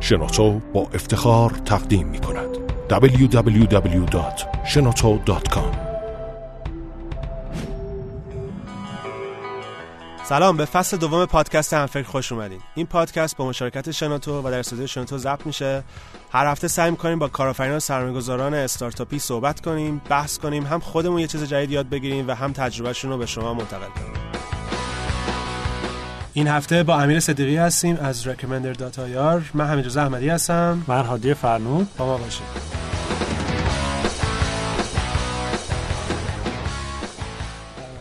شنوتو با افتخار تقدیم می کند www.shenoto.com سلام به فصل دوم پادکست همفکر خوش اومدین. این پادکست با مشارکت شنوتو و در استودیو شنوتو ضبط میشه. هر هفته سعی می‌کنیم با کارآفرینان و سرمایه‌گذاران استارتاپی صحبت کنیم بحث کنیم هم خودمون یه چیز جدید یاد بگیریم و هم تجربهشون رو به شما منتقل کنیم. این هفته با امیر صدیقی هستیم از رکمندر داتایار من حمید احمدی هستم. من هادی فرنود با ما باشید.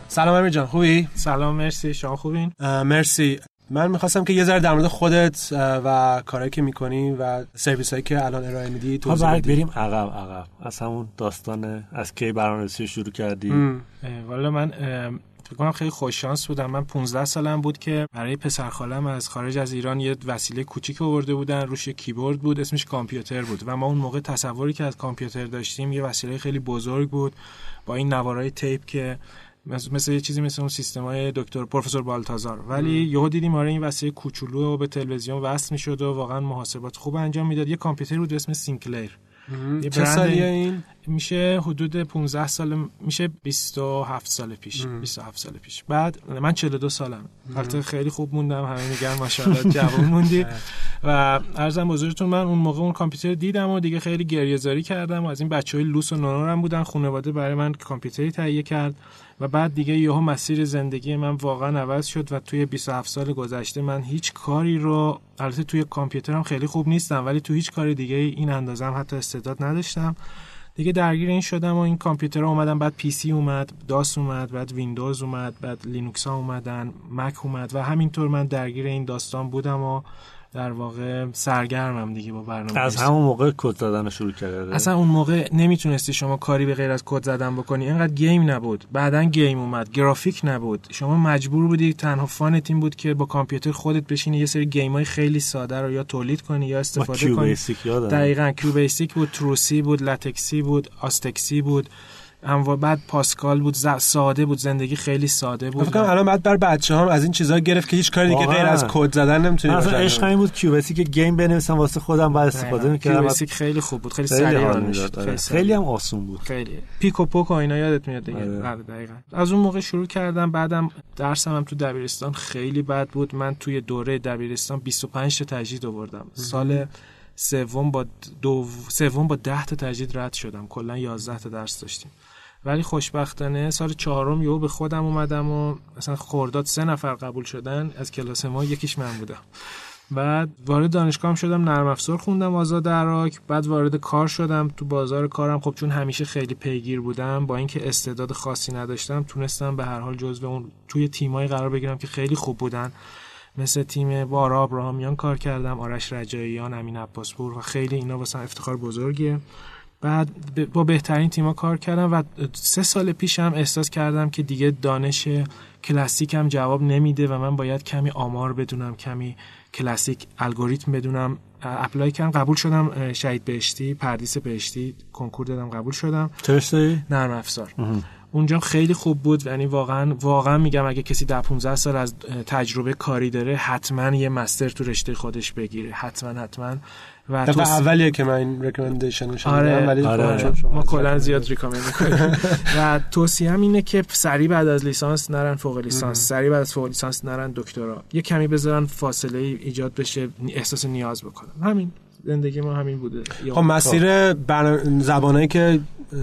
سلام امیر جان خوبی؟ سلام مرسی. شما خوبین؟ مرسی. من می‌خواستم که یه ذره در مورد خودت و کارهایی که می‌کنی و سرویس هایی که الان ارائه میدی توضیح بدی. بریم عقب عقب. از همون داستان از کی برنامه‌نویسی شروع کردی؟ والا من فکر کنم خیلی خوش شانس بودم. من 15 سالم بود که برای پسر خالم از خارج از ایران یه وسیله کوچیک آورده بودن. روش یه کیبورد بود اسمش کامپیوتر بود. و ما اون موقع تصوری که از کامپیوتر داشتیم یه وسیله خیلی بزرگ بود با این نوارای تیپ که مثل یه چیزی مثل اون سیستم های دکتر پروفسور بالتازار. ولی یهو دیدیم آره این وسیله کوچولو به تلویزیون وصل می‌شد و واقعا محاسبات خوب انجام می‌داد. یه کامپیوتر بود اسم سینکلیر چه سالیه این؟ میشه حدود 15 سال میشه 27 سال پیش 27 سال پیش. بعد من 42 سالم البته خیلی خوب موندم همه میگن ماشاءالله جوان موندی. و ارزم بزرگتون من اون موقع اون کامپیوتر دیدم و دیگه خیلی گریه زاری کردم و از این بچهای لوس و نونورم بودن. خانواده برای من کامپیوتری تهیه کرد. و بعد دیگه یهو مسیر زندگی من واقعا عوض شد و توی 27 سال گذشته من هیچ کاری رو البته توی کامپیوترم خیلی خوب نیستم ولی تو هیچ کاری دیگه این اندازم حتی استعداد نداشتم. دیگه درگیر این شدم و این کامپیوتر اومدن بعد PC اومد DOS اومد بعد ویندوز اومد بعد لینوکس ها اومدن Mac اومد و همینطور من درگیر این داستان بودم و در واقع سرگرمم دیگه با برنامه از همون موقع کد زدن شروع کرده. اصلا اون موقع نمی‌تونستی شما کاری به غیر از کد زدن بکنی. اینقدر game نبود. بعدا game اومد. گرافیک نبود. شما مجبور بودی تنها fun ت این بود که با کامپیوتر خودت بشینی یه سری game های خیلی ساده رو یا تولید کنی یا استفاده کنی. دقیقاً کیو بیسیک بود تروسی بود لاتکسی بود آستکسی بود. هم بعد پاسکال بود ساده بود زندگی خیلی ساده بود. فکر الان بعد بر بچه هم از این چیزا گرفت که هیچ کاری دیگه غیر از کد زدن نمی‌تونی اصلا عشق این بود کیوبسی که گیم بنویسم واسه خودم بعد استفاده می‌کردم. کیوبسی خیلی خوب بود خیلی سریع خیلی, خیلی هم آسون بود. خیلی. پیک و پوک و اینا یادت میاد دیگه؟ آره. دقیقاً. از اون موقع شروع کردم بعدم درسم هم تو دبیرستان خیلی بد بود. من توی دوره دبیرستان 25 تا تجدید آوردم. سال سوم با دو سوم با 10 تا تجدید رد شدم. کلا 11 تا درس داشتیم. ولی خوشبختانه سال چهارم یهو به خودم اومدم و مثلا خورداد سه نفر قبول شدن از کلاس ما یکیش من بودم. بعد وارد دانشگاه شدم نرم افزار خوندم آزاد عراق بعد وارد کار شدم تو بازار کارم. خب چون همیشه خیلی پیگیر بودم با اینکه استعداد خاصی نداشتم تونستم به هر حال جزو اون توی تیمایی قرار بگیرم که خیلی خوب بودن. مثل تیم با آرا ابراهامیان کار کردم آرش رجاییان امین عباسپور و خیلی اینا واسه افتخار بزرگیه. بعد با بهترین تیما کار کردم و سه سال پیشم احساس کردم که دیگه دانش کلاسیکم جواب نمیده و من باید کمی آمار بدونم کمی کلاسیک الگوریتم بدونم. apply کردم قبول شدم شهید بهشتی پردیس بهشتی کنکور دادم قبول شدم. چه نرم افزار. اونجا خیلی خوب بود. یعنی واقعا واقعا میگم اگه کسی در 15 سال از تجربه کاری داره حتما یه مستر تو رشته خودش بگیره. حتما حتما. و تو اولیه که من این ریکامندیشن آره ولی آره. ما کلا زیاد ریکامند می‌کنیم. و توصیه اینه که سری بعد از لیسانس نرن فوق لیسانس. سری بعد از فوق لیسانس نرن دکترا. یه کمی بذارن فاصله ایجاد بشه احساس نیاز بکنن. همین. زندگی ما همین بوده. خب مسیر زبانایی که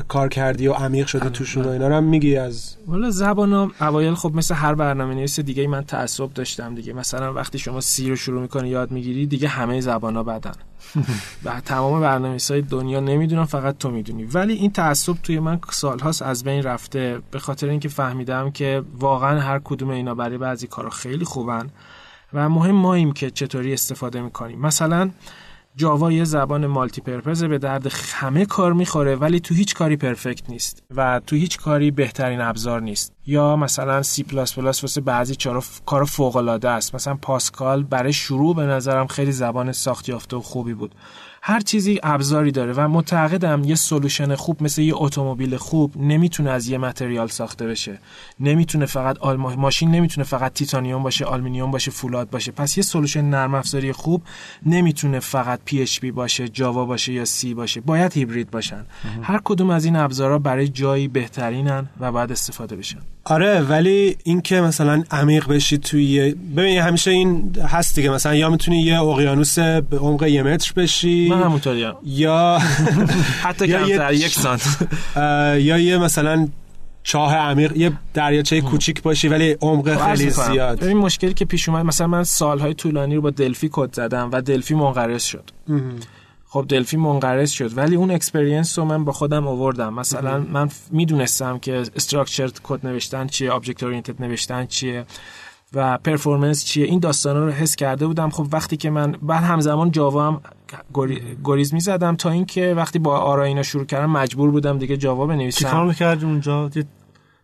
کار کردی و عمیق شده توشون و اینا رو هم میگی از والا زبانا اوایل خب مثل هر برنامه نویس دیگه من تعصب داشتم دیگه. مثلا وقتی شما سی رو شروع می‌کنی یاد می‌گیری دیگه همه زبانا بدن. و تمام برنامه‌نویسای های دنیا نمی‌دونم فقط تو می‌دونی. ولی این تعصب توی من سالهاست از بین رفته. به خاطر اینکه فهمیدم که واقعا هر کدوم اینا برای بعضی کارا خیلی خوبن و مهم ماییم که چطوری استفاده می‌کنیم. مثلا جاوا یه زبان مالتی پرپز به درد همه کار می‌خوره ولی تو هیچ کاری perfect نیست و تو هیچ کاری بهترین ابزار نیست. یا مثلا سی پلاس پلاس واسه بعضی چرا کار فوق العاده است. مثلا Pascal برای شروع به نظرم خیلی زبان ساخت یافته و خوبی بود. هر چیزی ابزاری داره و معتقدم یه solution خوب مثل یه اتومبیل خوب نمی‌تونه از یه material ساخته بشه. نمی‌تونه فقط آلما... ماشین نمی‌تونه فقط تیتانیوم باشه آلومینیوم باشه فولاد باشه. پس یه solution نرم افزاری خوب نمی‌تونه فقط پی اچ پی باشه جاوا باشه یا سی باشه. باید هیبرید باشن. هر کدوم از این ابزارا برای جایی بهترینن و بعد استفاده بشن. آره ولی اینکه مثلا عمیق بشی توی ببین همیشه این هست دیگه. مثلا یا می‌تونی یه اقیانوس به عمق یه متر بشی من همونطوریم یا حتی کمتر یک سانت. یا یه مثلا چاه عمیق یه دریاچه کوچیک باشی ولی عمق عرض خیلی. زیاد. ببین مشکلی که پیش اومد مثلا من سالهای طولانی رو با Delphi کد زدم و Delphi منقرض شد. خب Delphi منقرض شد ولی اون experience رو من با خودم آوردم. مثلا من می‌دونستم که structured code نوشتن چیه object oriented نوشتن چیه و performance چیه. این داستانا رو حس کرده بودم. خب وقتی که من بعد همزمان Java هم گری- گریز می‌زدم تا اینکه وقتی با آرا اینا شروع کردم مجبور بودم دیگه Java بنویسم. می‌کردی اونجا؟ یه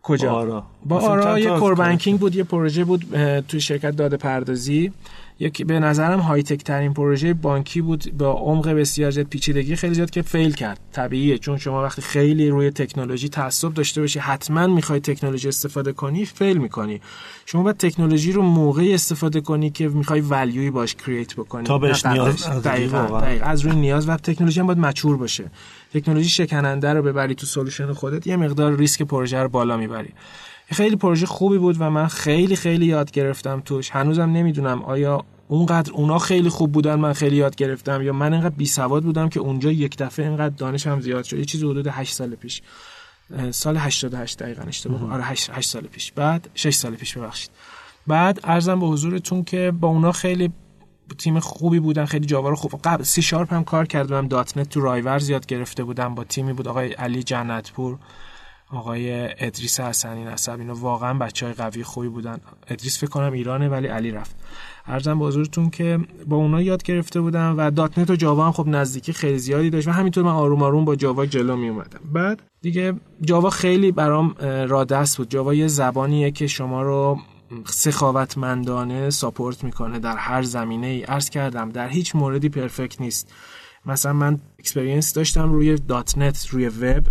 کجا؟ آرا. با آرا یه تا کور کار بانکینگ بود یه پروژه بود توی شرکت داده پردازی. یکی به نظرم های تک ترین پروژه بانکی بود با عمق بسیار زیاد پیچیدگی خیلی زیاد که فیل کرد. طبیعیه چون شما وقتی خیلی روی تکنولوژی تعصب داشته باشی حتما می‌خوای تکنولوژی استفاده کنی فیل می‌کنی. شما باید تکنولوژی رو موقعی استفاده کنی که می‌خوای ولیوی باش کرییت بکنی. تا بهش نیاز. دقیقاً. از روی نیاز و تکنولوژی هم باید مچور باشه. تکنولوژی شکننده رو ببری تو سولوشن خودت یه مقدار ریسک پروژه رو بالا می‌بری. خیلی پروژه خوبی بود و من خیلی خیلی یاد گرفتم توش. هنوزم نمی‌دونم آیا اونقدر اونا خیلی خوب بودن من خیلی یاد گرفتم یا من اینقدر بی سواد بودم که اونجا یک دفعه اینقدر دانشم زیاد شد. یه چیزی حدود 8 سال پیش. سال 88 دقیقا اشتباه. آره 8 8 سال پیش. بعد 6 سال پیش ببخشید. بعد ارزم به حضورتون که با اونا خیلی تیم خوبی بودن خیلی Java رو خوب. قبل سی شارپ هم کار کردم. .NET تو رایورز یاد گرفته بودم. با تیمی بود آقای علی جنتپور. آقای ادریس حسنی نسب اینا واقعا بچه های قوی خوبی بودن. ادریس فکر کنم ایرانه ولی علی رفت. عرضم به حضورتون که با اونا یاد گرفته بودم و .NET و Java هم خب نزدیکی خیلی زیادی داشت و همینطور من آروم آروم با Java جلو می اومدم بعد دیگه Java خیلی برام اه، راحت دست بود. Java یه زبانیه که شما رو سخاوتمندانه support می‌کنه در هر زمینه ای عرض کردم در هیچ موردی perfect نیست. مثلا من experience داشتم روی .NET روی وب.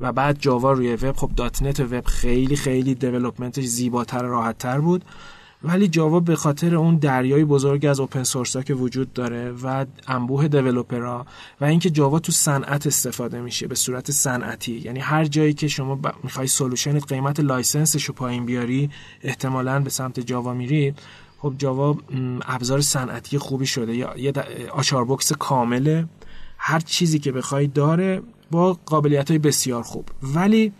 و بعد Java روی وب. خب .NET وب خیلی خیلی development ش زیباتر و راحتتر بود. ولی Java به خاطر اون دریای بزرگ از open source ها که وجود داره و انبوه developer ها و اینکه Java تو صنعت استفاده میشه به صورت صنعتی. یعنی هر جایی که شما ب... می‌خوای solution ت قیمت license ش رو پایین بیاری احتمالاً به سمت Java میری. خب Java ابزار صنعتی خوبی شده. یا یه آچار box کامله. هر چیزی که بخوای داره. با قابلیت های بسیار خوب. ولی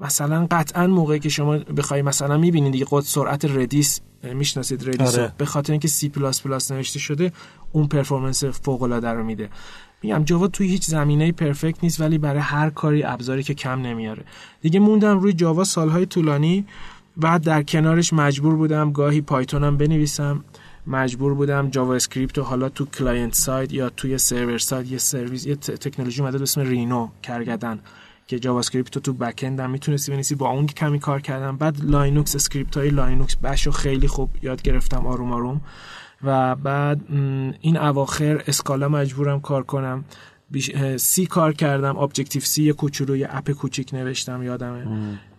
مثلا قطعا موقعی که شما بخوای مثلا می‌بینید دیگه قد سرعت Redis می‌شناسید Redis آره. به خاطر اینکه سی پلاس پلاس نوشته شده اون performance فوق العاده رو میده. میگم Java توی هیچ زمینه perfect نیست ولی برای هر کاری ابزاری که کم نمیاره. دیگه موندم روی Java سالهای طولانی بعد در کنارش مجبور بودم گاهی Python م بنویسم. مجبور بودم JavaScript و حالا تو client side یا توی server side یه سرویس یه تکنولوژی اومده به اسم Rhino کرگدن که JavaScript رو تو back هم می‌تونستی بنویسی. با اون کمی کار کردم. بعد Linux script های Linux Bash خیلی خوب یاد گرفتم آروم آروم. و بعد این اواخر Scala مجبورم کار کنم. C کار کردم Objective-C یه کوچولو یه app کوچیک نوشتم یادمه.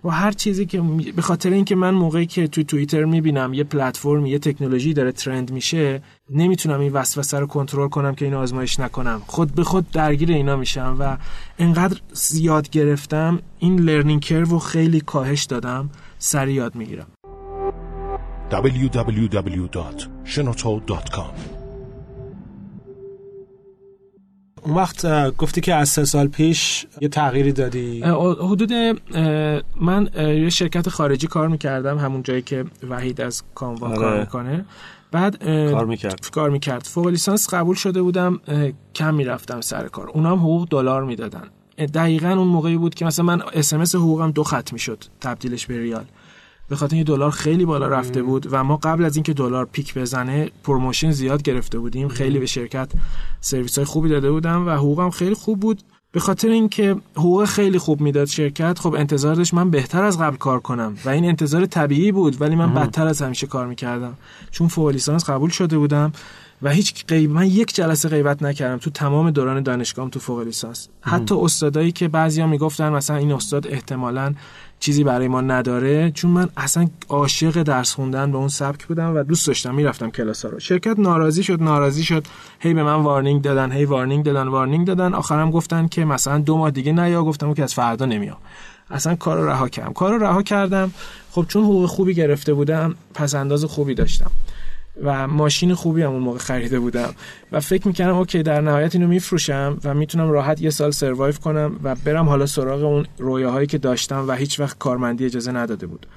و هر چیزی که به خاطر اینکه من موقعی که توی توییتر می‌بینم یه پلتفرم یه تکنولوژی داره trend میشه نمی‌تونم این وسوسه رو کنترل کنم که اینو آزمایش نکنم. خود به خود درگیر اینا میشم و انقدر یاد گرفتم این learning curve رو خیلی کاهش دادم سریع یاد می‌گیرم. www.shenoto.com اون وقت گفتی که از سه سال پیش یه تغییری دادی. حدود من یه شرکت خارجی کار می‌کردم همون جایی که وحید از کانوا آره. کار می‌کنه. بعد کار می‌کرد. کار می‌کرد. فوق لیسانس قبول شده بودم کم می‌رفتم سر کار. اونا هم حقوق دلار می‌دادن. دقیقا اون موقعی بود که مثلا من SMS حقوقم دو خط می‌شد تبدیلش به ریال. به خاطر اینکه دلار خیلی بالا رفته بود و ما قبل از اینکه دلار peak بزنه promotion زیاد گرفته بودیم. خیلی به شرکت سرویس های خوبی داده بودم و حقوقم خیلی خوب بود. به خاطر اینکه حقوق خیلی خوب می‌داد شرکت خب انتظار داشت من بهتر از قبل کار کنم و این انتظار طبیعی بود ولی من بدتر از همیشه کار می‌کردم. چون فوق لیسانس قبول شده بودم و هیچ غیب من یک جلسه غیبت نکردم تو تمام دوران دانشگاهم تو فوق لیسانس. حتی استادایی که بعضیا می‌گفتن مثلا این استاد احتمالاً چیزی برای ما نداره چون من اصلا عاشق درس خوندن به اون سبک بودم و دوست داشتم می‌رفتم کلاس ها رو. شرکت ناراضی شد ناراضی شد. هی به من warning دادن هی warning دادن warning دادن. آخرم گفتن که مثلا دو ماه دیگه نیا گفتم که از فردا نمیام. اصلا کار رو رها کردم. کار رو رها کردم. خب چون حقوق خوبی گرفته بودم پس انداز خوبی داشتم. و ماشین خوبی هم اون موقع خریده بودم. و فکر می‌کردم okay در نهایت اینو میفروشم و می‌تونم راحت یه سال survive کنم و برم حالا سراغ اون رویاهایی که داشتم و هیچ وقت کارمندی اجازه نداده بود.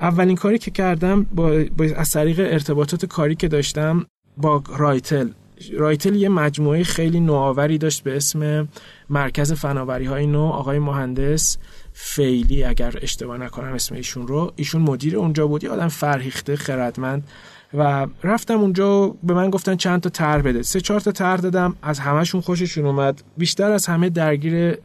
اولین کاری که کردم با, با از طریق ارتباطات کاری که داشتم با رایتل. رایتل یه مجموعه خیلی نوآوری داشت به اسم مرکز فناوری های نو. آقای مهندس فیلی اگر اشتباه نکنم اسم ایشون رو. ایشون مدیر اونجا بود. یه آدم فرهیخته خردمند. و رفتم اونجا به من گفتن چند تا طرح بده. سه چهار تا طرح دادم. از همشون خوششون اومد. بیشتر از همه درگیر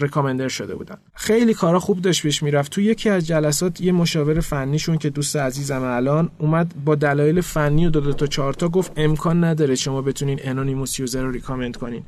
recommender شده بودن خیلی کارا خوب داشت پیش می‌رفت. تو یکی از جلسات یه مشاور فنیشون که دوست عزیزم الان اومد با دلایل فنی و دو, دو تا چهار تا گفت امکان نداره شما بتونین anonymous user رو recommend کنین.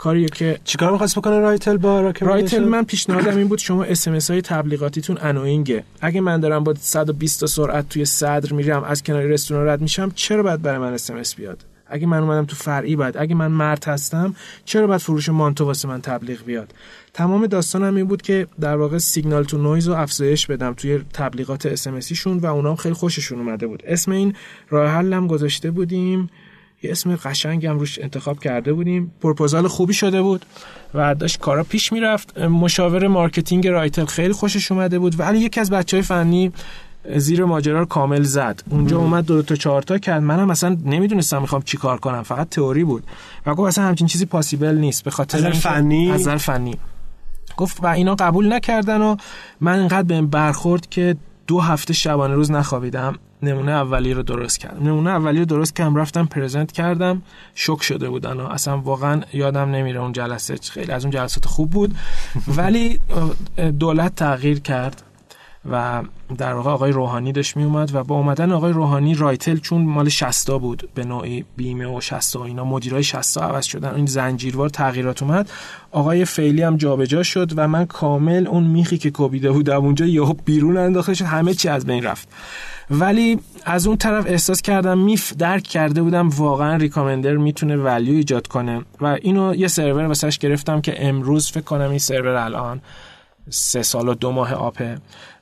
کاریه که چیکار می‌خواست بکنه رایتل با رایتل من پیشنهادم این بود شما SM های تبلیغاتیتون annoying ه. اگه من دارم با 120 تا سرعت توی صدر میرم از کنار رستوران رد میشم چرا باید برای من SM بیاد؟ اگه من اومدم تو فرعی بعد اگه من مرد هستم چرا باید فروش مانتو واسه من تبلیغ بیاد؟ تمام داستانم این بود که در واقع سیگنال تو نویز رو افزایش بدم توی تبلیغات SM و اونام خیلی خوششون اومده بود. اسم این راه حلم گذاشته بودیم یه اسم قشنگ هم روش انتخاب کرده بودیم. پروپوزال خوبی شده بود و داشت کارا پیش می‌رفت. مشاور marketing رایتل خیلی خوشش اومده بود ولی یکی از بچه های فنی زیر ماجرا رو کامل زد. اونجا اومد دو, تا چهار تا کرد. منم اصلا نمی‌دونستم می‌خوام چی کار کنم. فقط تئوری بود. و گفت اصلا همچین چیزی possible نیست. به خاطر فنی؟ از فنی. گفت و اینا قبول نکردن و من اینقدر بهم برخورد که دو هفته شبانه روز نخوابیدم. نمونه اولی رو درست کردم. نمونه اولی رو درست کردم رفتم پرزنت کردم شک شده بودن اصلا واقعا یادم نمیره اون جلسه خیلی از اون جلسات خوب بود. ولی دولت تغییر کرد. و در واقع آقای روحانی داشت می اومد و با اومدن آقای روحانی رایتل چون مال 60 بود به نوعی بیمه و 60 و اینا مدیرای 60 عوض شدن. این زنجیروار تغییرات اومد. آقای فعلی هم جابجا شد و من کامل اون میخی که کوبیده بودم اونجا یهو بیرون انداخته شد همه چی از بین رفت. ولی از اون طرف احساس کردم میف درک کرده بودم واقعا recommender می‌تونه value ایجاد کنه. و اینو یه سرور واسش گرفتم که امروز فکر کنم این سرور الان سه سال و دو ماه up ه.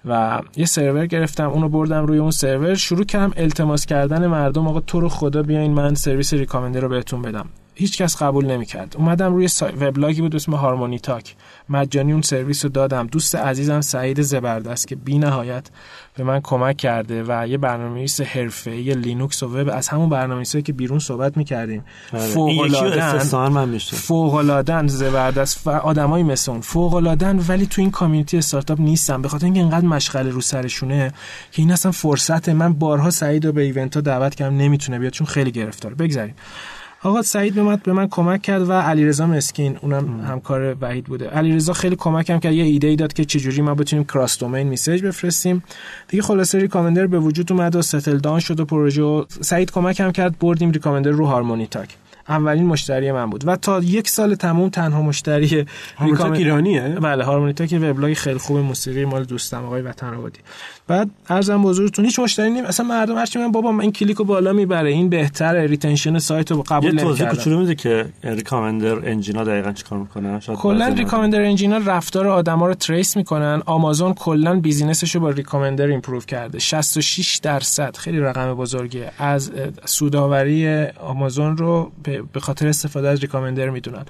و یه سرور گرفتم اونو بردم روی اون سرور. شروع کردم التماس کردن مردم آقا تو رو خدا بیاین من سرویس recommender رو بهتون بدم. هیچ کس قبول نمی‌کرد. اومدم روی وبلاگی بود اسم Harmony Talk. مجانی اون سرویس رو دادم. دوست عزیزم سعید زبردست که بی نهایت به من کمک کرده و یه برنامه‌نویس حرفه‌ای لینوکس و وب از همون برنامه‌نویسایی که بیرون صحبت می‌کردیم. آره. فوق من فوق زبردست. و آدمایی مثل اون. فوق ولی تو این community استارتاپ نیستن به خاطر اینکه اینقدر مشغله رو سرشونه که این اصلا فرصت من بارها سعید رو به event ها دعوت کردم. نمی‌تونه بیاد چون خیلی گرفتار. بگذاریم. آقا سعید به من به من کمک کرد و علیرضا مسکین اونم همکار وحید بوده. علیرضا خیلی کمکم کرد یه ایده ای داد که چجوری ما بتونیم cross domain message بفرستیم. دیگه خلاصه recommender به وجود اومد و settle down شد و پروژه و سعید کمکم کرد بردیم recommender رو HarmonyTalk اولین مشتری من بود. و تا یک سال تموم تنها مشتری HarmonyTalk ایرانیه؟ بله HarmonyTalk وبلاگ خیلی خوب موسیقی مال دوستم آقای وطن آبادی. بعد عرضم بزرگتون هیچ مشتری نیومد اصلا مردم هرچی من بابا این کلیکو بالا می‌بره این بهتره retention سایت رو قبول نمی‌کنه یه توضیح کوچولو میده که recommender engine ا دقیقاً چیکار می‌کنه؟ کلا recommender engine ا رفتار آدما رو trace می‌کنن. آمازون کلا business ش رو با recommender improve کرده. 66 درصد خیلی رقم بزرگیه. از سودآوری آمازون رو به خاطر استفاده از recommender می‌دونن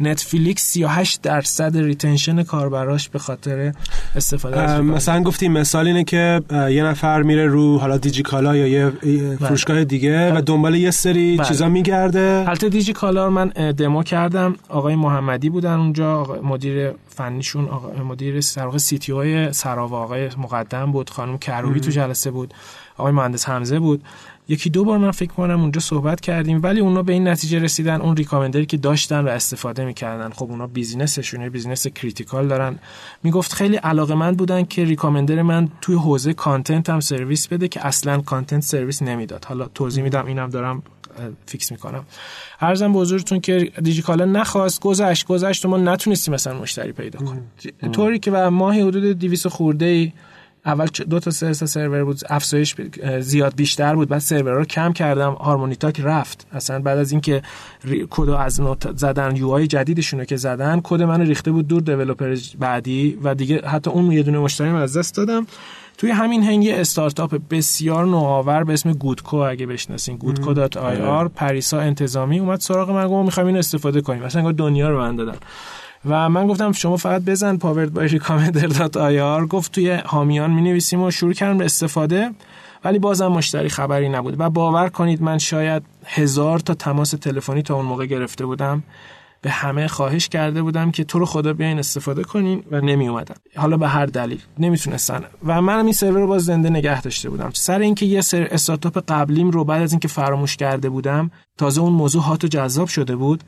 نتفلیکس 38 درصد retention کاربراش به خاطر استفاده از مثلا گفتیم مثال اینه که یه نفر میره رو حالا دیجیکالا یا یه بله. فروشگاه دیگه و بله. دنبال یه سری بله. چیزا میگرده البته دیجیکالا من دمو کردم آقای محمدی بودن اونجا مدیر فنیشون آقای مدیر سراغ CTO سراوا آقای مقدم بود خانم کروبی تو جلسه بود آقای مهندس حمزه بود یکی دو بار من فکر کنم اونجا صحبت کردیم ولی اونا به این نتیجه رسیدن اون recommender ی که داشتن و استفاده می‌کردن. خب اونا business شون business critical دارن. می‌گفت خیلی علاقه‌مند بودن که ریکامندر من توی حوزه content هم سرویس بده که اصلا content سرویس نمی‌داد. حالا توضیح میدم اینم دارم fix می‌کنم. عرضم به حضورتون که دیجیکالا نخواست گذشت گذشت و ما نتونستیم مثلا مشتری پیدا کنیم. طوری که و ماهی حدود 200 خورده ای اول دو تا سه تا سرور بود. افزایش زیاد بیشتر بود. بعد سرور رو کم کردم. HarmonyTalk رفت. اصلا بعد از اینکه کد از نو زدن UI جدیدشون رو که زدن کد من ریخته بود دور developer بعدی و دیگه حتی اون یه دونه مشتری از دست دادم. توی همین هنگام یه استارتاپ بسیار نوآور به اسم گودکو اگه بشناسین گودکو dot IR پریسا انتظامی اومد سراغ من گفت می‌خوایم این استفاده کنیم. مثلا دنیا رو من دادن. و من گفتم شما فقط بزن powered by recommender dot IR گفت توی حامیان می نویسیم و شروع کردم به استفاده ولی بازم مشتری خبری نبود. و باور کنید من شاید هزار تا تماس تلفنی تا اون موقع گرفته بودم. به همه خواهش کرده بودم که تو رو خدا بیاین استفاده کنین و نمی اومدن حالا به هر دلیل نمی‌تونستن. و منم این سرور رو باز زنده نگه داشته بودم. سر اینکه یه سر استارتاپ قبلیم رو بعد از اینکه فراموش کرده بودم تازه اون موضوع هات و جذاب شده بود.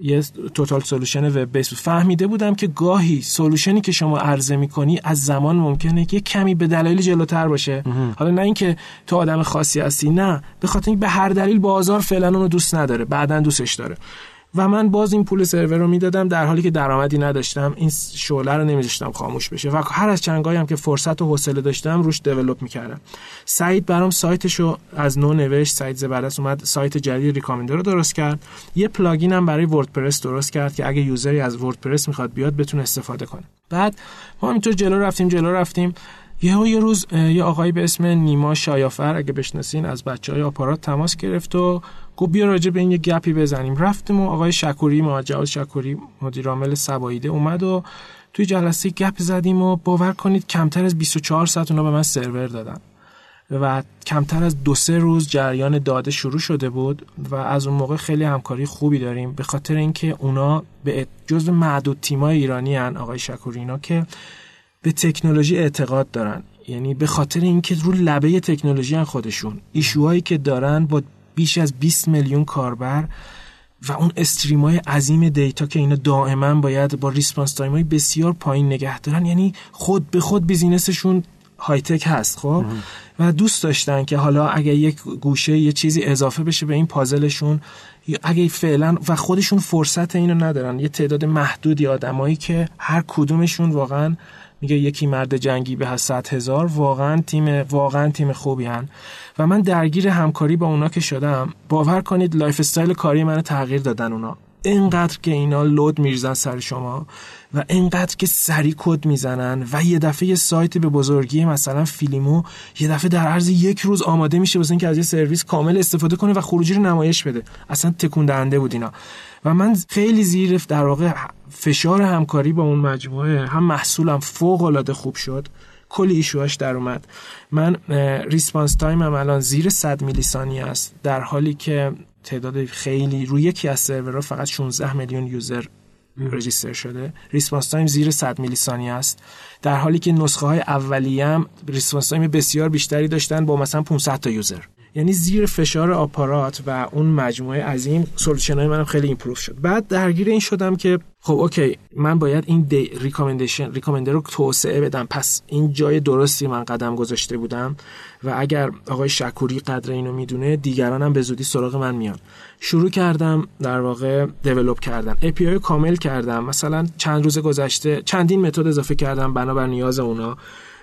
یه توتال سولوشن وب بیس فهمیده بودم که گاهی سولوشنی که شما عرضه می‌کنی از زمان ممکنه یه کمی به دلایل جلوتر باشه. حالا نه اینکه تو آدم خاصی هستی نه. به خاطر اینکه به هر دلیل بازار فعلا اونو دوست نداره. بعدا دوستش داره. و من باز این پول سرور رو می‌دادم در حالی که درآمدی نداشتم. این شعله رو نمیذاشتم خاموش بشه و هر از چنگایی هم که فرصت و حوصله داشتم روش دیولپ می‌کردم. سعید برام سایتش رو از نو نوشت. سایت زبردست اومد سایت جدید recommender رو درست کرد. یه plugin هم برای وردپرس درست کرد که اگه user ی از وردپرس می‌خواد بیاد بتونه استفاده کنه. بعد ما همینطور جلو رفتیم جلو رفتیم. یه یه روز یه آقایی به اسم نیما شایافر اگه بشناسین از بچه های آپارات تماس گرفت و گفت بیا راجع به این یه گپی بزنیم. رفتیم و آقای شکوری مهاجر شکوری مدیر عامل صبا ایده اومد و توی جلسه گپ زدیم و باور کنید کمتر از 24 ساعت اونا به من سرور دادن و کمتر از دو سه روز جریان داده شروع شده بود و از اون موقع خیلی همکاری خوبی داریم. به خاطر اینکه اونا به جزء معدود تیمای ایرانی هن آقای شکوری اینا که به تکنولوژی اعتقاد دارن. یعنی به خاطر اینکه رو لبه تکنولوژی هن خودشون. issue هایی که دارن با بیش از 20 میلیون کاربر و اون stream های عظیم data که اینا دائما باید با response time های بسیار پایین نگه دارن. یعنی خود به خود business شون high tech هست خب؟ و دوست داشتن که حالا اگه یک گوشه یه چیزی اضافه بشه به این پازلشون اگه فعلا و خودشون فرصت اینو ندارن. یه تعداد محدودی آدمایی که هر کدومشون واقعا میگه یکی مرد جنگی به صد هزار واقعا تیم واقعا تیم خوبی هن. و من درگیر همکاری با اونا که شدم باور کنید lifestyle کاری منو تغییر دادن اونا. اینقدر که اینا load می‌ریزن سر شما و اینقدر که سریع کد می‌زنن و یه دفعه یه سایت به بزرگی مثلا فیلیمو یه دفعه در عرض یک روز آماده میشه واسه اینکه از یه سرویس کامل استفاده کنه و خروجی رو نمایش بده. اصلا تکون دهنده بود اینا. و من خیلی زیر در واقع فشار همکاری با اون مجموعه هم محصولم فوق العاده خوب شد کلی issue هاش در اومد. من response time هم الان زیر 100 میلی ثانیه است در حالی که تعداد خیلی روی یکی از سرورها فقط 16 میلیون user register شده. response time زیر 100 میلی ثانیه است. در حالی که نسخه های اولیه هم response time بسیار بیشتری داشتن با مثلا 500 تا user. یعنی زیر فشار آپارات و اون مجموعه عظیم solution های منم خیلی improve شد. بعد درگیر این شدم که خب okay من باید این the recommendation recommender رو توسعه بدم. پس این جای درستی من قدم گذاشته بودم و اگر آقای شکوری قدر اینو می‌دونه دیگران هم به زودی سراغ من میان. شروع کردم در واقع develop کردن. API کامل کردم. مثلا چند روز گذشته چندین متد اضافه کردم بنابر نیاز اونا.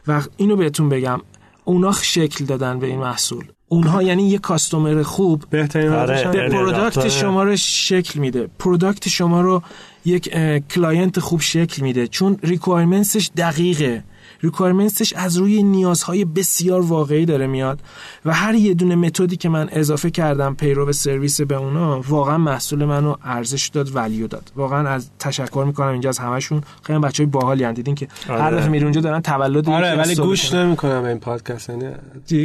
و اینو بهتون بگم اونا شکل دادن به این محصول. اونها یعنی یه customer خوب بهترین به product شما رو شکل میده. product شما رو یک client خوب شکل میده. چون requirements ش دقیقه. requirements ش از روی نیازهای بسیار واقعی داره میاد و هر یه دونه متدی که من اضافه کردم پیرو سرویس به اونا واقعا محصول منو ارزش داد ولیو داد. واقعا از تشکر می‌کنم اینجا از همشون. خیلی بچهای باحالی ان دیدین که آره. هر دفعه میری اونجا دارن تولد آره ولی گوش نمی‌کنم این پادکست. یعنی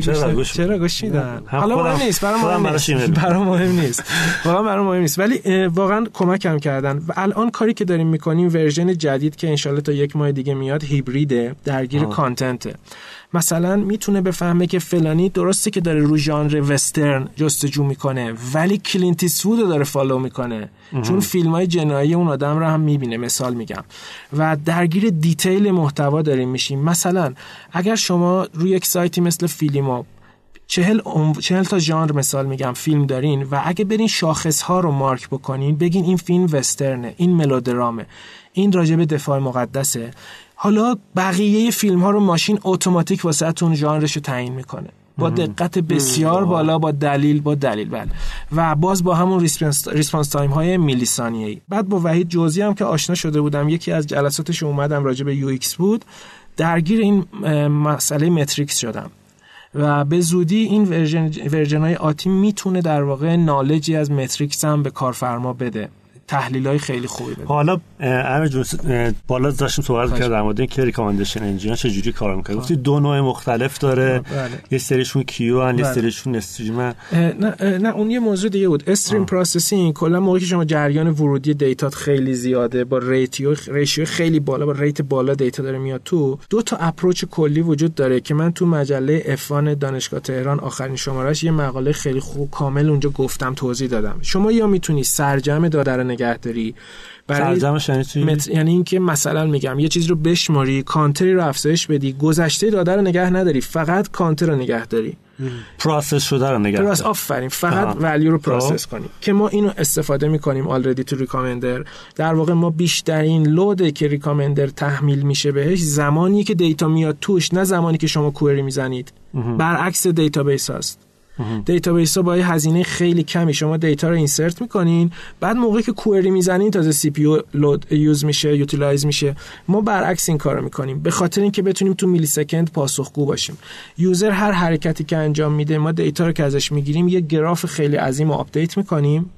چرا گوش چرا گوش میدن؟ حالا مهم نیست برام مهم نیست. برام مهم نیست. واقعا برام مهم نیست. ولی واقعا کمکم کردن. و الان کاری که داریم می‌کنیم ورژن جدید که انشالله تا یک ماه دیگه میاد هیبریده. درگیر content ه. مثلا می‌تونه بفهمه که فلانی درسته که داره رو ژانر وسترن جستجو می‌کنه ولی کلینت رو داره فالو می‌کنه. چون فیلم های جنایی اون آدم رو هم می‌بینه مثال میگم. و درگیر detail محتوا داریم میشیم. مثلا اگر شما روی یک سایتی مثل فیلیمو چهل, چهل تا ژانر مثال میگم فیلم دارین و اگه برین شاخص ها رو مارک بکنین بگین این فیلم وسترنه این ملودرامه. این راجب دفاع مقدسه. حالا بقیه فیلم ها رو ماشین اتوماتیک واسهتون ژانرش رو تعیین می‌کنه. با دقت بسیار بالا با دلیل با دلیل بله. و باز با همون response, response time های میلی ای بعد با وحید جوزی هم که آشنا شده بودم یکی از جلساتش اومدم راجع به UX بود درگیر این مسئله metrics شدم. و به زودی این version, version های آتی می‌تونه در واقع knowledge ی از metrics هم به کارفرما بده. تحلیل های خیلی خوبی بده حالا امیر جون بالا داشتیم صحبت کردیم در مورد اینکه ریکامندیشن انجین چجوری کار می‌کنه؟ گفتی دو نوع مختلف داره. بله. یه سریشون کیو ان یه بله. سریشون استریم نه نه اون یه موضوع دیگه بود. استریم پروسسینگ کلا موقعی که شما جریان ورودی دیتا خیلی زیاده با ریتیو ریشیو خیلی بالا با ریت بالا دیتا داره میاد تو دو تا اپروچ کلی وجود داره که من تو مجله افان دانشگاه تهران آخرین شمارش یه مقاله خیلی خوب کامل اونجا گفتم توضیح دادم. شما یا می‌تونی سرجم داده رو نگهداری. برای یعنی یعنی اینکه مثلا میگم یه چیزی رو بشماری کانتری رو افزایش بدی گذشته داده رو نگه نداری فقط کانتر رو نگه داری. process شده رو نگه داری. آفرین فقط value رو process خب. کنی. که ما اینو استفاده می‌کنیم already تو recommender در واقع ما بیشترین load ه که recommender تحمیل میشه بهش زمانی که data میاد توش نه زمانی که شما query می‌زنید. برعکس database هست database ها با یه هزینه خیلی کمی. شما data رو insert می‌کنین. بعد موقعی که query می‌زنین تازه CPU load use میشه utilize میشه. ما برعکس این کارو می‌کنیم. به خاطر اینکه بتونیم تو millisecond پاسخگو باشیم. user هر حرکتی که انجام میده ما data رو که ازش می‌گیریم یه گراف خیلی عظیم رو update می‌کنیم.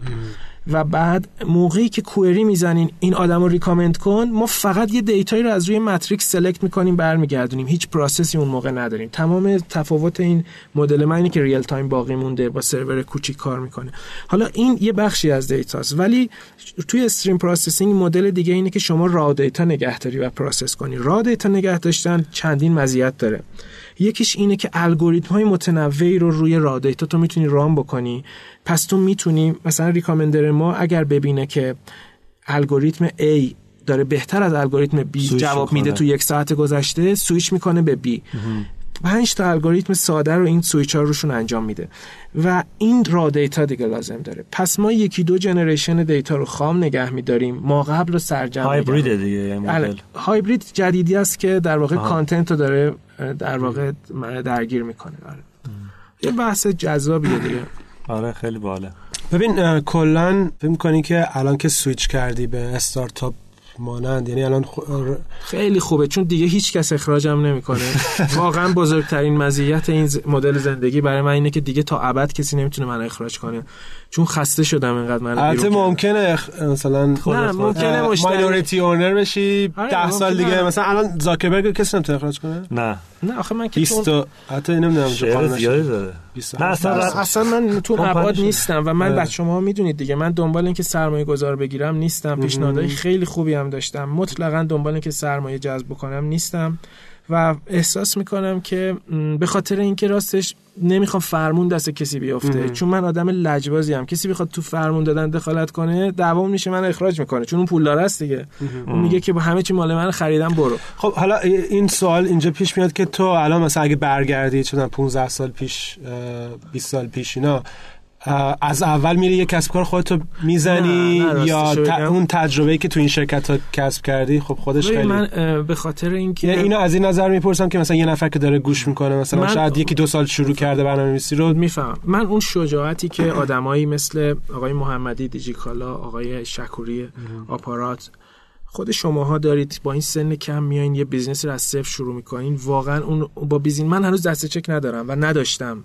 و بعد موقعی که query می‌زنین این آدم رو recommend کن ما فقط یه data یی رو از روی matrix select می‌کنیم برمیگردونیم. هیچ process ی اون موقع نداریم. تمام تفاوت این مدل من اینه که real time باقی مونده با سرور کوچیک کار می‌کنه. حالا این یه بخشی از data ست ولی توی stream processing مدل دیگه اینه که شما raw data نگهداری و process کنی. raw data نگه داشتن چندین مزیت داره. یکیش اینه که الگوریتم های متنوعی رو روی raw data تو می‌تونی run بکنی. پس تو می‌تونی مثلا recommender ما اگر ببینه که الگوریتم A داره بهتر از الگوریتم B جواب میده تو یک ساعت گذشته سویچ می‌کنه به B. پنج تا الگوریتم ساده رو این سویچ ها روشون انجام میده. و این را دیتا دیگه لازم داره. پس ما یکی دو جنریشن دیتا رو خام نگه میداریم. ما قبل رو سرجم هایبرید دیگه هایبرید جدیدی است که در واقع کانتنت رو داره در واقع درگیر می‌کنه. آره. یه بحث جذابیه دیگه. آره خیلی باله. ببین کلا فکر می‌کنی که الان که سویچ کردی به استارتاپ مانند یعنی الان خیلی خوبه چون دیگه هیچ کس اخراجم نمی‌کنه. واقعا بزرگترین مزیت این مدل زندگی برای من اینه که دیگه تا ابد کسی نمی‌تونه من اخراج کنه. چون خسته شدم اینقدر من البته ممکنه اخ... مثلا نه ممکنه ماینورتی اونر بشی 10 آره، سال دیگه مثلا الان زاکربرگ کسی نمی‌تونه اخراج کنه؟ نه. نه آخه من که 20 حتی نمی‌دونم شعر زیادی داره. نه اصلا اصلا من تو ابعاد نیستم و من بچه شما می‌دونید دیگه. من دنبال اینکه سرمایه گذار بگیرم نیستم پیشنهادهای خیلی خوبی هم داشتم. مطلقا دنبال اینکه سرمایه جذب کنم نیستم. و احساس می‌کنم که به خاطر اینکه راستش نمی‌خوام فرمون دست کسی بیفته. چون من آدم لجبازی هم کسی بخواد تو فرمون دادن دخالت کنه دعوام میشه من اخراج می‌کنه. چون اون پولدار است دیگه. اون میگه که با همه چی مال من خریدم برو. خب حالا این سوال اینجا پیش میاد که تو الان مثلا اگه برگردی چون 15 سال پیش 20 سال پیش اینا از اول میری یه کسب کار خودتو می‌زنی یا اون تجربه که تو این شرکت ها کسب کردی خب خودش خیلی من به خاطر اینکه یعنی اینو از این نظر می‌پرسم که مثلا یه نفر که داره گوش می‌کنه مثلا من... شاید یکی دو سال شروع کرده برنامه‌نویسی رو میفهم من اون شجاعتی که آدمایی مثل آقای محمدی دیجیکالا آقای شکوری آپارات خود شماها دارید با این سن کم میایین یه business رو از صفر شروع می‌کنین واقعا اون با business من هنوز دست چک ندارم و نداشتم.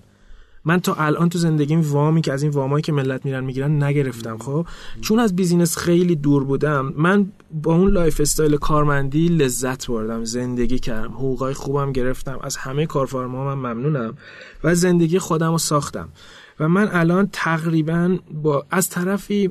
من تا الان تو زندگیم وامی که از این وامایی که ملت میرن می‌گیرن نگرفتم خب؟ چون از business خیلی دور بودم من با اون lifestyle کارمندی لذت بردم زندگی کردم حقوقای خوبم گرفتم از همه کارفرما من ممنونم و زندگی خودم رو ساختم. و من الان تقریبا با از طرفی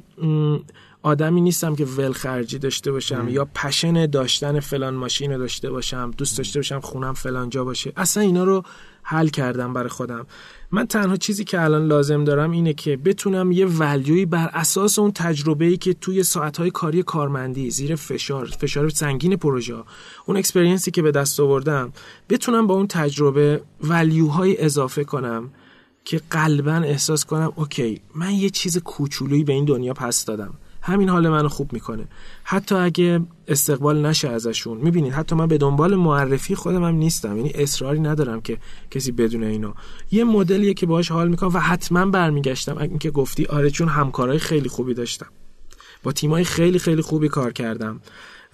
آدمی نیستم که ول خرجی داشته باشم یا passion داشتن فلان ماشین داشته باشم دوست داشته باشم خونم فلان جا باشه. اصلا اینا رو حل کردم برای خودم. من تنها چیزی که الان لازم دارم اینه که بتونم یه value ی بر اساس اون تجربه ای که توی ساعتهای کاری کارمندی زیر فشار فشار سنگین پروژه اون experience ی که به دست آوردم بتونم با اون تجربه value های اضافه کنم که قلبا احساس کنم okay من یه چیز کوچولویی به این دنیا پس دادم. همین حال منو خوب می‌کنه. حتی اگه استقبال نشه ازشون می‌بینید حتی من به دنبال معرفی خودم هم نیستم. یعنی اصراری ندارم که کسی بدون اینا. یه مدلیه که باهاش حال می‌کنم و حتما برمیگشتم. اینکه گفتی آره چون همکارای خیلی خوبی داشتم. با تیمای خیلی خیلی خوبی کار کردم.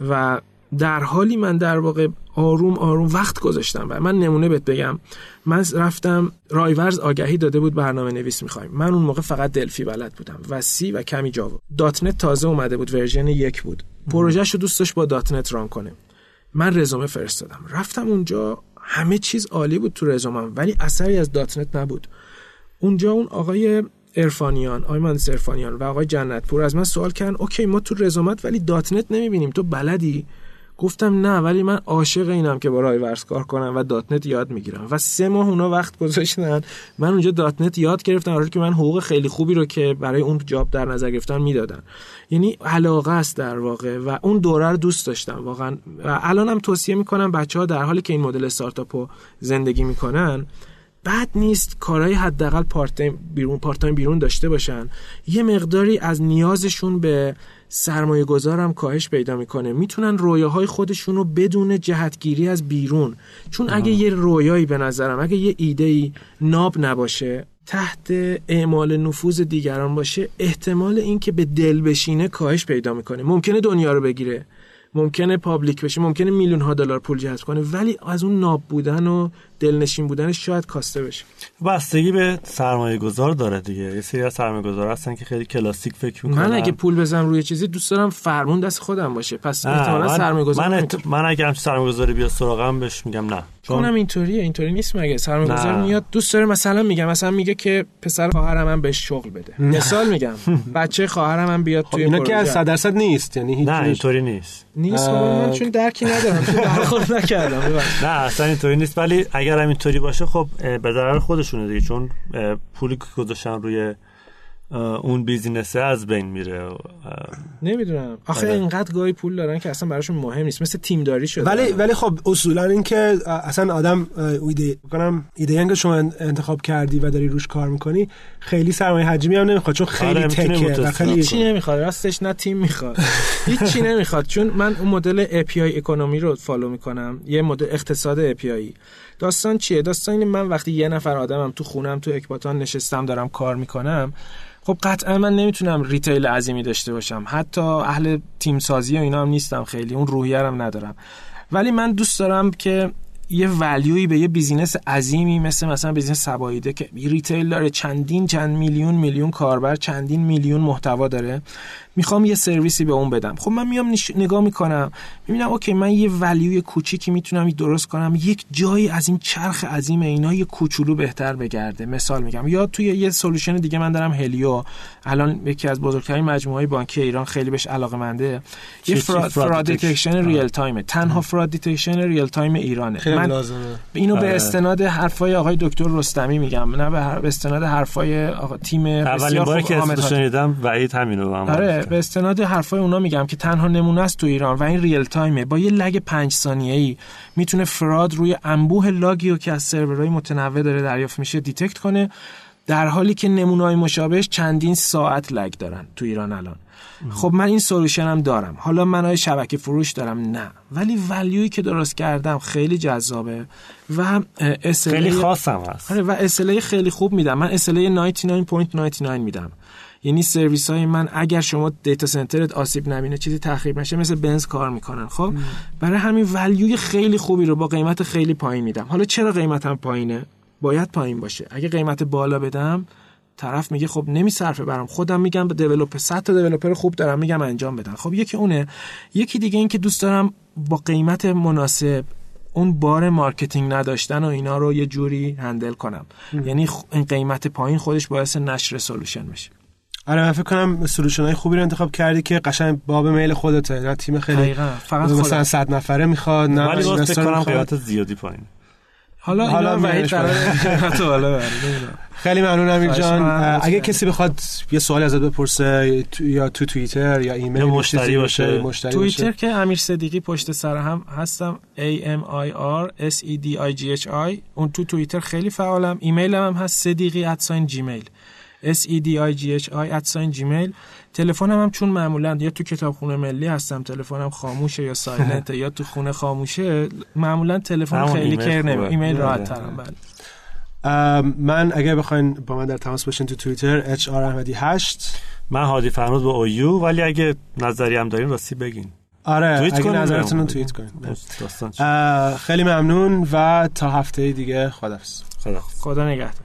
و در حالی من در واقع آروم آروم وقت گذاشتم و من نمونه بهت بگم. من رفتم رایورز آگهی داده بود برنامه نویس می‌خوایم. من اون موقع فقط دلفی بلد بودم و C و کمی جاوا. .NET تازه اومده بود version یک بود. پروژهش رو دوست داشت با .NET run کنه. من رزومه فرستادم. رفتم اونجا همه چیز عالی بود تو رزومم ولی اثری از .NET نبود. اونجا اون آقای ارفانیان آقای مهندس ارفانیان و آقای جنت پور از من سوال کردن okay ما تو رزومت ولی .NET نمی‌بینیم. تو بلدی؟ گفتم نه ولی من عاشق اینم که با رایورز کار کنم و .NET یاد می‌گیرم. و سه ماه اونا وقت گذاشتن. من اونجا .NET یاد گرفتم آره که من حقوق خیلی خوبی رو که برای اون job در نظر گرفتن می‌دادن. یعنی علاقه است در واقع و اون دوره رو دوست داشتم واقعا. و الانم توصیه می‌کنم بچه ها در حالی که این مدل استارتاپ زندگی می‌کنن بد نیست کارهای حداقل پارت بیرون پارت بیرون داشته باشن. یه مقداری از نیازشون به سرمایه گذارم کاهش پیدا می‌کنه. می‌تونن رویاهای خودشون رو بدون جهتگیری از بیرون. چون اگه یه رویایی به نظرم اگه یه ایده ناب نباشه تحت اعمال نفوذ دیگران باشه احتمال اینکه به دل بشینه کاهش پیدا می‌کنه. ممکنه دنیا رو بگیره. ممکنه پابلیک بشه. ممکنه میلیون ها دلار پول جذب کنه. ولی از اون ناب بودن و دلنشین بودنش شاید کاسته بشه. بستگی به سرمایه گذار داره دیگه. یه سری از سرمایه گذار هستن که خیلی کلاسیک فکر می‌کنن. من اگه پول بزنم روی چیزی دوست دارم فرمون دست خودم باشه. پس احتمالاً سرمایه گذار من, ات... من اگه هم سرمایه گذاری بیا سراغم بهش میگم نه. چون اینطوریه اینطوری نیست مگه؟ سرمایه گذار میاد دوست داره مثلا میگم مثلا میگه که پسر خواهرم من بهش شغل بده. مثال میگم بچه خواهرم من بیاد توی اینا که از 100 درصد نیست یعنی هیچ نه اینطوری نیست. نیست من چون درکی ندارم چون نکردم نه اصلا اینطوری نیست ولی اگر هم اینطوری باشه خب به ضرر خودشونه دیگه چون پولی که گذاشتن روی اون بیزینسه از بین میره. نمی‌دونم. آخه آره. اینقدر گاهی پول دارن که اصلا براشون مهم نیست. مثل تیم داری شده. ولی ولی خب اصولا این که اصلا آدم ایده کنم ایده که شما انتخاب کردی و داری روش کار می‌کنی خیلی سرمایه حجمی هم نمی‌خواد چون خیلی آره تکه و خیلی چی نمی‌خواد راستش نه تیم می‌خواد. هیچ نمی‌خواد. چون من اون مدل API economy رو follow می‌کنم یه مدل اقتصاد API داستان چیه؟ داستان اینه من وقتی یه نفر آدمم تو خونم تو اکباتان نشستم دارم کار می‌کنم خب قطعا من نمی‌تونم retail عظیمی داشته باشم. حتی اهل تیم سازی و اینا هم نیستم خیلی اون روحیه هم ندارم. ولی من دوست دارم که یه value ی به یه business عظیمی مثل مثلا business صبا ایده که retail داره چندین چند میلیون میلیون کاربر چندین میلیون محتوا داره. می‌خوام یه سرویسی به اون بدم. خب من میام نگاه می‌کنم. می‌بینم okay من یه value ی کوچیکی می‌تونم درست کنم. یک جایی از این چرخ عظیم اینا یه کوچولو بهتر بگرده. مثال میگم. یا توی یه solution دیگه من دارم هلیو الان یکی از بزرگترین مجموعه بانکی ایران خیلی بهش علاقه منده یه fraud, fraud detection real-time ه تنها fraud detection real-time ایرانه. من لازمه. اینو به آره. استناد حرفای آقای دکتر رستمی میگم نه به استناد حرفای آقا تیم اولین باری که شنیدم وحید همینو آره به استناد حرفای اونا میگم که تنها نمونه است تو ایران و این real-time ه با یه lag پنج ثانیه‌ای می‌تونه fraud روی انبوه log ی که از سرورهای متنوع داره دریافت میشه detect کنه در حالی که نمونه‌های مشابهش چندین ساعت lag دارن تو ایران الان خب من این solution هم دارم. حالا من های شبکه فروش دارم؟ نه. ولی value ی که درست کردم خیلی جذابه و خیلی خاصم هست. آره، و SLA ی خیلی خوب میدم. من SLA ی 99.99 میدم. یعنی سرویس های من اگر شما data center ت آسیب نبینه چیزی تخریب نشه مثل بنز کار می‌کنن. خب؟ برای همین value ی خیلی خوبی رو با قیمت خیلی پایین میدم. حالا چرا قیمتم پایینه؟ باید پایین باشه. اگه قیمت بالا بدم طرف میگه خب نمیصرفه برام. خودم میگم به developer 100 تا developer خوب دارم میگم انجام بدن. خب یکی اونه. یکی دیگه این که دوست دارم با قیمت مناسب اون بار marketing نداشتن و اینا رو یه جوری handle کنم. یعنی این قیمت پایین خودش باعث نشر solution میشه. آره من فکر کنم solution های خوبی رو انتخاب کردی که قشنگ باب میل خودته. نه تیم خیلی فقط مثلا 100 نفره می‌خواد نه ولی فکر کنم قیمت زیادی پایین حالا حالا وحید قرار خیلی ممنون امیر جان. اگه کسی بخواد یه سوالی ازت بپرسه یا تو توییتر یا ایمیل یا مشتری باشه. مشتری توییتر که امیر صدیقی پشت سر هم هستم. A M I R S E D I G H I. اون تو توییتر خیلی فعالم. ایمیل هم هست صدیقی جیمیل S E D I G H I جیمیل تلفنم هم چون معمولا یا تو کتابخونه ملی هستم تلفنم خاموشه یا silent یا تو خونه خاموشه معمولا تلفن خیلی کر نمی ایمیل راحت ترم بله. من اگر بخواین با من در تماس باشین تو توییتر اچ آر احمدی 8 من هادی فرنود با اویو ولی اگه نظری هم دارین راستی بگین. آره توییت اگه نظرتون رو توییت کنین. خیلی ممنون و تا هفته دیگه خدافظ خدا خدا نگهدار.